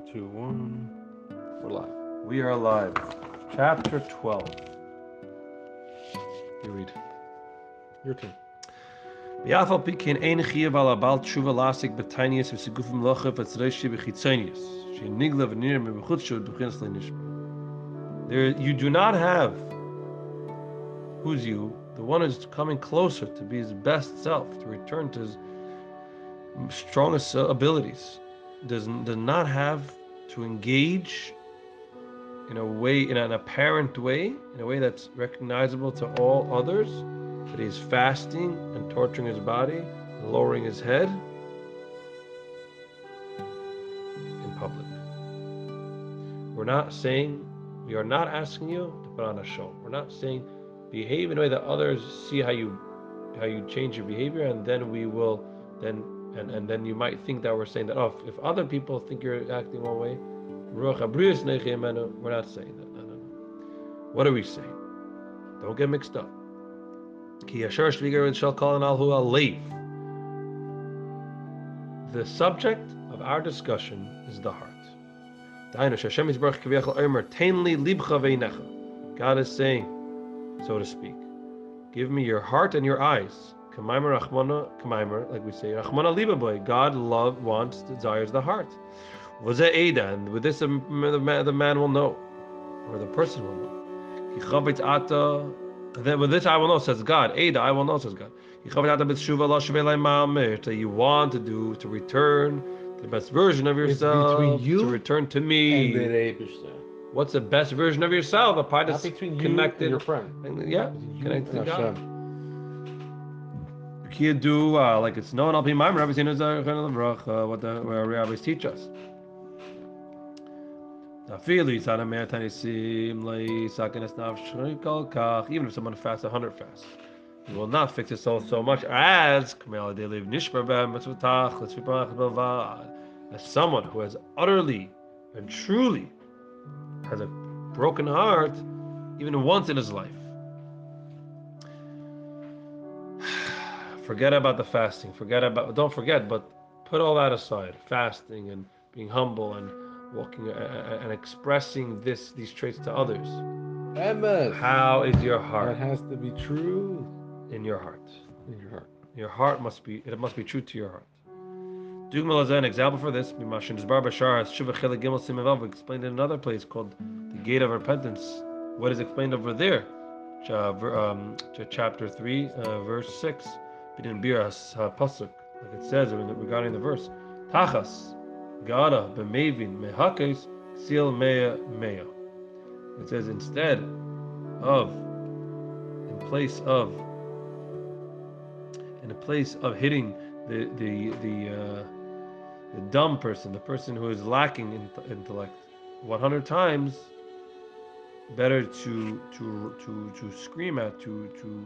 Three, two, one. We're live. We are live. Chapter 12. You read. Your turn. Biafal pikin ein chiyuv al abal tshuva lasik betanius v'sigufim lochav v'tzreishi v'chitzonius. She nigla v'nir me'b'chutshu d'chuchins le'nishma. There, you do not have. Who's you? The one who's coming closer to be his best self, to return to his strongest abilities. Does, does not have to engage in a way, in an apparent way, in a way that's recognizable to all others, that he's fasting and torturing his body, and lowering his head in public. We're not saying, we are not asking you to put on a show. We're not saying behave in a way that others see how you how you change your behavior, and then we will then and, and then you might think that we're saying that oh if other people think you're acting one way, we're not saying that. No, no, no. What are we saying? Don't get mixed up. The subject of our discussion is the heart. God is saying, so to speak, give me your heart and your eyes. Like we say, God love wants, desires the heart. Was it Ada? And with this, um, the man, the man will know, or the person will know. Then with this I will know, says God. Ada, I will know, says God. That you want to do, to return the best version of yourself, you to return to me. And. What's the best version of yourself? A part Not that's between you connected. and your friend. yeah, connected to God. Kia do uh, like it's known. I'll be my Rabbi Zinu Zayach what the where rabbis teach us. Even if someone fasts a hundred fasts, he will not fix his soul so much as as someone who has utterly and truly has a broken heart, even once in his life. forget about the fasting forget about don't forget but put all that aside fasting and being humble and walking uh, uh and expressing this these traits to others Emes. how is your heart It has to be true in your heart in your heart your heart must be it must be true to your heart Dugmal is an example for this. Mimashin Bar explained in another place called the Gate of Repentance. What is explained over there? Ch- um, chapter 3, uh, verse 6 in Biras HaPasuk, uh, like it says regarding the verse, Tachas, Gada Bemavin, Mehakes, Sil Mea Mea. It says instead of, in place of, in a place of hitting the the the, uh, the dumb person, the person who is lacking in intellect, 100 times, better to to to to scream at, to to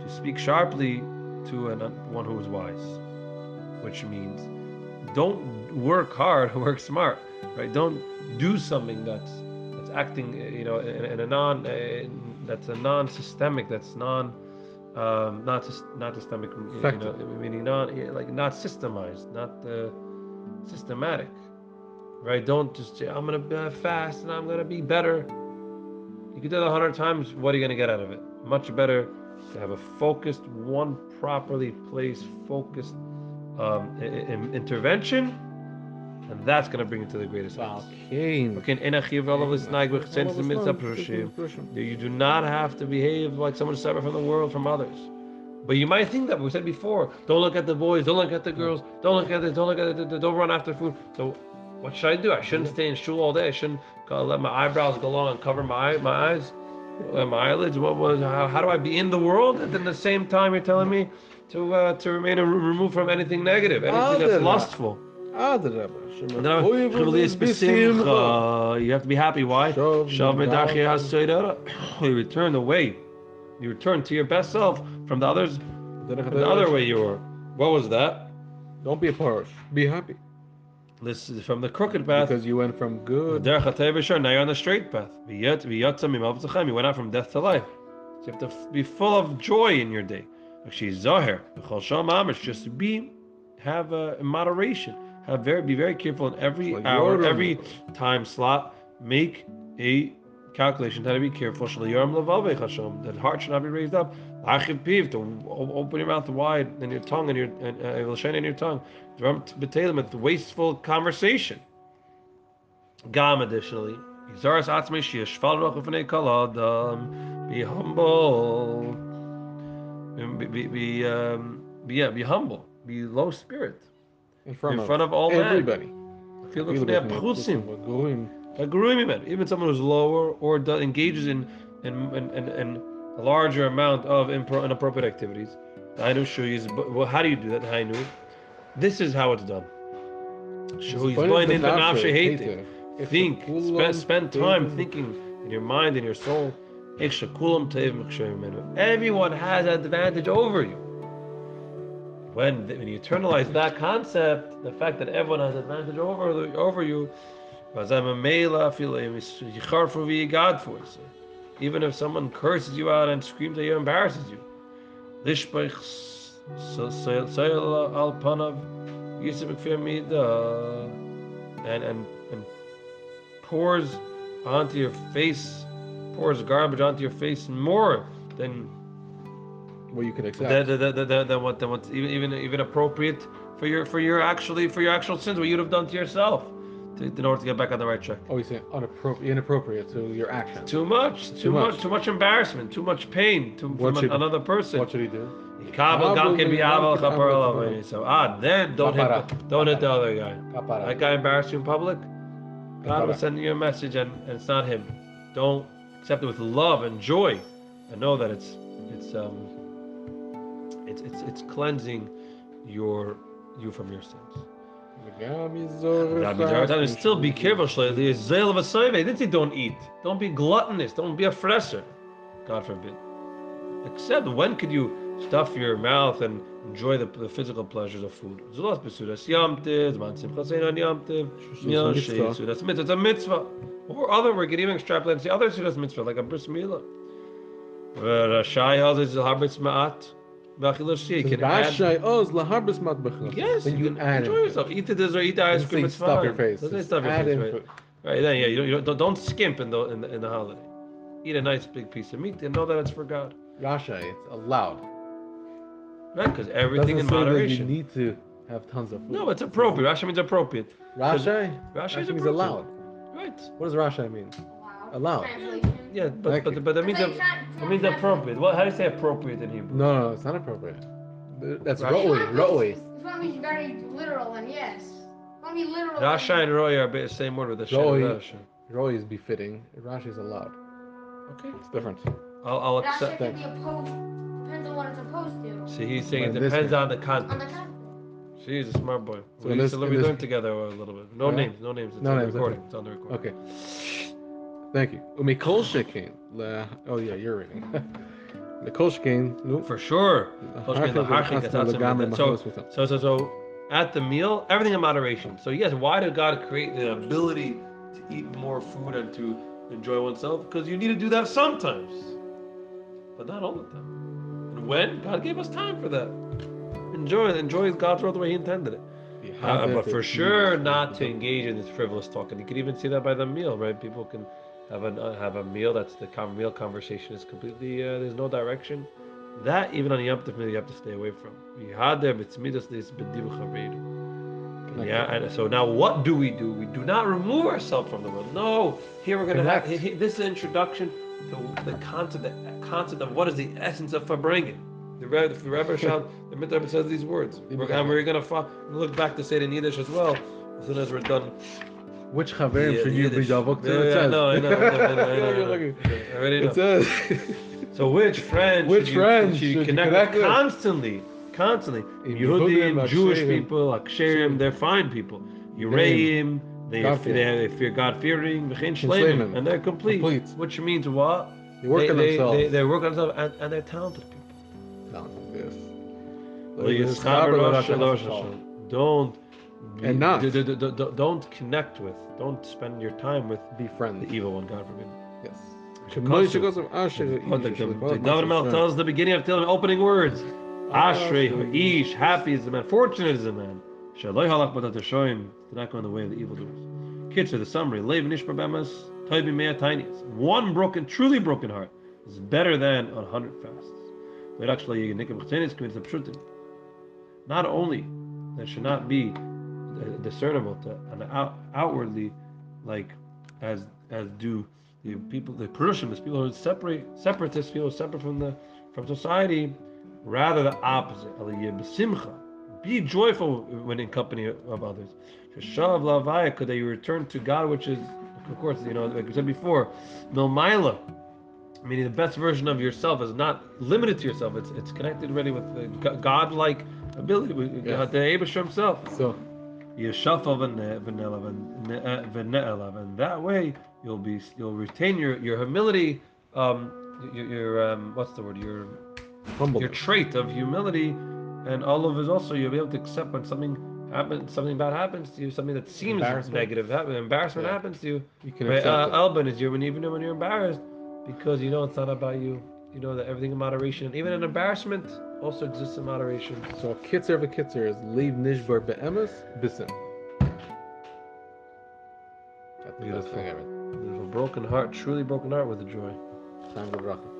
to speak sharply to an, one who is wise, which means don't work hard, work smart, right? Don't do something that's that's acting, uh, you know, in, in a non uh, that's a non-systemic, that's non um, not just not systemic, you know, meaning not like not systemized, not uh, systematic, right? Don't just say I'm gonna uh, fast and I'm gonna be better. You can do that a hundred times. What are you gonna get out of it? Much better to have a focused, one properly placed, focused um, intervention, and that's gonna bring you to the greatest heights. Valkane. Okay, in a chiv all of this nag with sense the mitzvah prushim. You do not have to behave like someone separate from the world from others. But you might think that we said before. Don't look at the boys. Don't look at the girls. Don't look at this. Don't look at it. Don't run after food. So, what should I do? I shouldn't stay in shul all day. I shouldn't let my eyebrows go long and cover my my eyes, uh, my eyelids. What was? How, how do I be in the world? And at the same time, you're telling me to uh, to remain removed from anything negative, anything that's lustful. Then I'm- You have to be happy. Why? Shov Shav Medach Medach Yasseirah. You return away. You return to your best self from the others, from the other way you were. What was that? Don't be a parish. Be happy. This is from the crooked path. Because you went from good. Derech HaTei B'Shar, Now you're on the straight path. V'yet v'yatza mimav tzechem. You went out from death to life. So you have to be full of joy in your day. Actually, Zahir, B'chol Shal Mamish, just be, have a moderation, have very be very careful in every hour, every time slot. Make a calculation. How to be careful. That heart should not be raised up. To open your mouth wide and your tongue and your and uh, it will shine in your tongue. With wasteful conversation. Gam additionally. Zaras atzmei shiyashval roch ufnei. Be humble. Be be be, um, be yeah, be humble. Be low spirit In front in of front of all men. everybody. Feel Feel the it, pchusim. we're going- A man, even someone who's lower or does, engages in in, in, in, in a larger amount of impro, inappropriate activities. Hainu shuyis. but- Well, how do you do that? Hainu. This is how it's done. Shuyis But blind it's in the nafshe nafshe, hate hate it. it. Think. Spend, spend time thinking in your mind in your soul. Ik shekulam tev mechshavim menu. Everyone has advantage over you. When, when you internalize that concept, the fact that everyone has advantage over over you, v'azem amela feel yicharfu v'yigadfu. So Even if someone curses you out and screams at you, embarrasses you, lishbech sayel al panav yisem and and and pours onto your face, pours garbage onto your face more than What you can accept. than, than, than, than, than what than what's even even even appropriate for your for your actually for your actual sins, what you'd have done to yourself, to, in order to get back on the right track. oh, you say unappropri- inappropriate to your actions. Too much, too, Too much. much. too much embarrassment, too much pain to, from should- an, another person. What should he do? Kabel, gam, can be Kabel, aval, gam, chapar, kabel, alav. So ah, then don't hit the, don't hit the other guy. That guy embarrassed you in public. God will Kapara. send you a message, and, and it's not him. Don't accept it with love and joy, and know that it's it's um it's it's it's cleansing your you from your sins. Still be careful. The zeal of a. Didn't say don't eat. Don't be gluttonous. Don't be a fresser. God forbid. Except when could you stuff your mouth and enjoy the, the physical pleasures of food? Zulas besudas yamtiv, man simchas ein an yamtiv, mil mitzvah. shei sudas mitzvah. It's a mitzvah. Or other, we could even extrapolate and say other sudas mitzvah, like a bris milah. Rashai has is habits ma'at. V'achil shi. You can add Rashai oz laharbis mat b'chnas. Yes, you, you can add enjoy it. yourself. Eat it dessert, eat the ice cream. It's stuff fine. your face. Doesn't stuff your face, right? Right then, yeah, you don't, you don't don't skimp in the in the, in the holiday. Eat a nice big piece of meat and know that it's for God, Rashai, it's allowed. right? Because everything in Doesn't that you need to have tons of food. No, it's appropriate. Rashi means appropriate, Rashai. Rashi is means allowed. right? What does Rashai mean? Allowed. Yeah, but Thank but, you. but that means It's like that tran- means appropriate. What? How do you say appropriate in Hebrew? No, no, it's not appropriate. That's Rashi- ro'oi, ro'oi. It's not very literal, then yes. Don't be literal. Rasha and Roy are the same word with the Roy. shin. Ro'oi is befitting. Rashi is allowed. Okay, It's different. I'll, I'll Rasha accept. can be opposed. Depends on what it's opposed to. See, he's saying it Well, in this depends on the On context. the context. She's a smart boy. So we, in used this- to, in we this- learned together a little bit. No Yeah? names, no names. It's No on the names, recording. okay. It's on the recording. Okay. Thank you. Umikol shekin. Oh yeah, you're reading. Mikol shekin. No. For sure. So, so, so, so, at the meal, everything in moderation. So, yes, why did God create the ability to eat more food and to enjoy oneself? Because you need to do that sometimes, but not all the time. And when God gave us time for that, enjoy it. Enjoy God's world the way He intended it. Uh, but for sure, not to engage in this frivolous talk. And you can even see that by the meal, right? People can have a have a meal that's the com- meal conversation is completely uh, there's no direction. That even on Yom Tov you have to stay away from. Yihader b'tzmidas lis b'div chaveru. Yeah, and so now what do we do? We do not remove ourselves from the world. No, here we're going to have Connect. he- he- this introduction to the concept, the concept of what is the essence of Farbrengen. The Rebbe, the Rebbe, Shal, the Mitzvah says these words. We're, and we're going to look back to say it in Yiddish as well as soon as we're done. Which chaverim should you be Yeah, to? Yeah, no, I know, I know, I know, I know, I You're know. looking- I already know. It says. So which friends? Which should should you should you connect, connect with constantly? Constantly. Yehudim, Jewish people, Aksherim, they're fine people. Yereim, they, they, they fear God fearing, V'chein Shleimin. Shleimin, and they're complete. Complete. Which means what? They work they, on they, themselves. They, they work on themselves, and, and they're talented people. No, yes. Don't. And not. d- d- d- Don't connect with. Don't spend your time with Be the evil one. God forbid. Yes. Shekoshu. Shekoshu Asher But the, Ish, the, Shekoshu David Melch Asher. tells the beginning of Tehillim, opening words. Ashrei, Ashrei. Ish, happy is the man, fortunate is the man. Shaloi halach shoyim to not go in the way of the evildoers. Kitzer, the summary, Lev nishbar bemas, toibi mea. One broken, truly broken heart is better than a hundred fasts. But actually, you can commits the pshutim. Not only that should not be Uh, discernible to and out, outwardly, like as as do the people, the Perushim, the people who are separate, separatists, people who are separate from the from society. Rather, the opposite. Be joyful when in company of others. Shashav lavaya, could they return to God, which is, of course, you know, like we said before, milmaila, meaning the best version of yourself is not limited to yourself. It's it's connected already with the God-like ability, with Yes. The himself. So, Yeshafa v'ne'elav, and vanilla and that way you'll be you'll retain your your humility, um, your, your um, what's the word your humble. your trait of humility, and all of it also you'll be able to accept when something happens, something bad happens to you, something that seems negative, happen, embarrassment Yeah. happens to you. You can accept uh, Alban is you when even when you're embarrassed, because you know it's not about you. You know that everything in moderation, even an embarrassment, also exists in moderation. So, kitzer v'kitzer is leave nishbar be'emes bisim. That's the best Beautiful. thing ever. There's a broken heart, truly broken heart with a joy. Time to.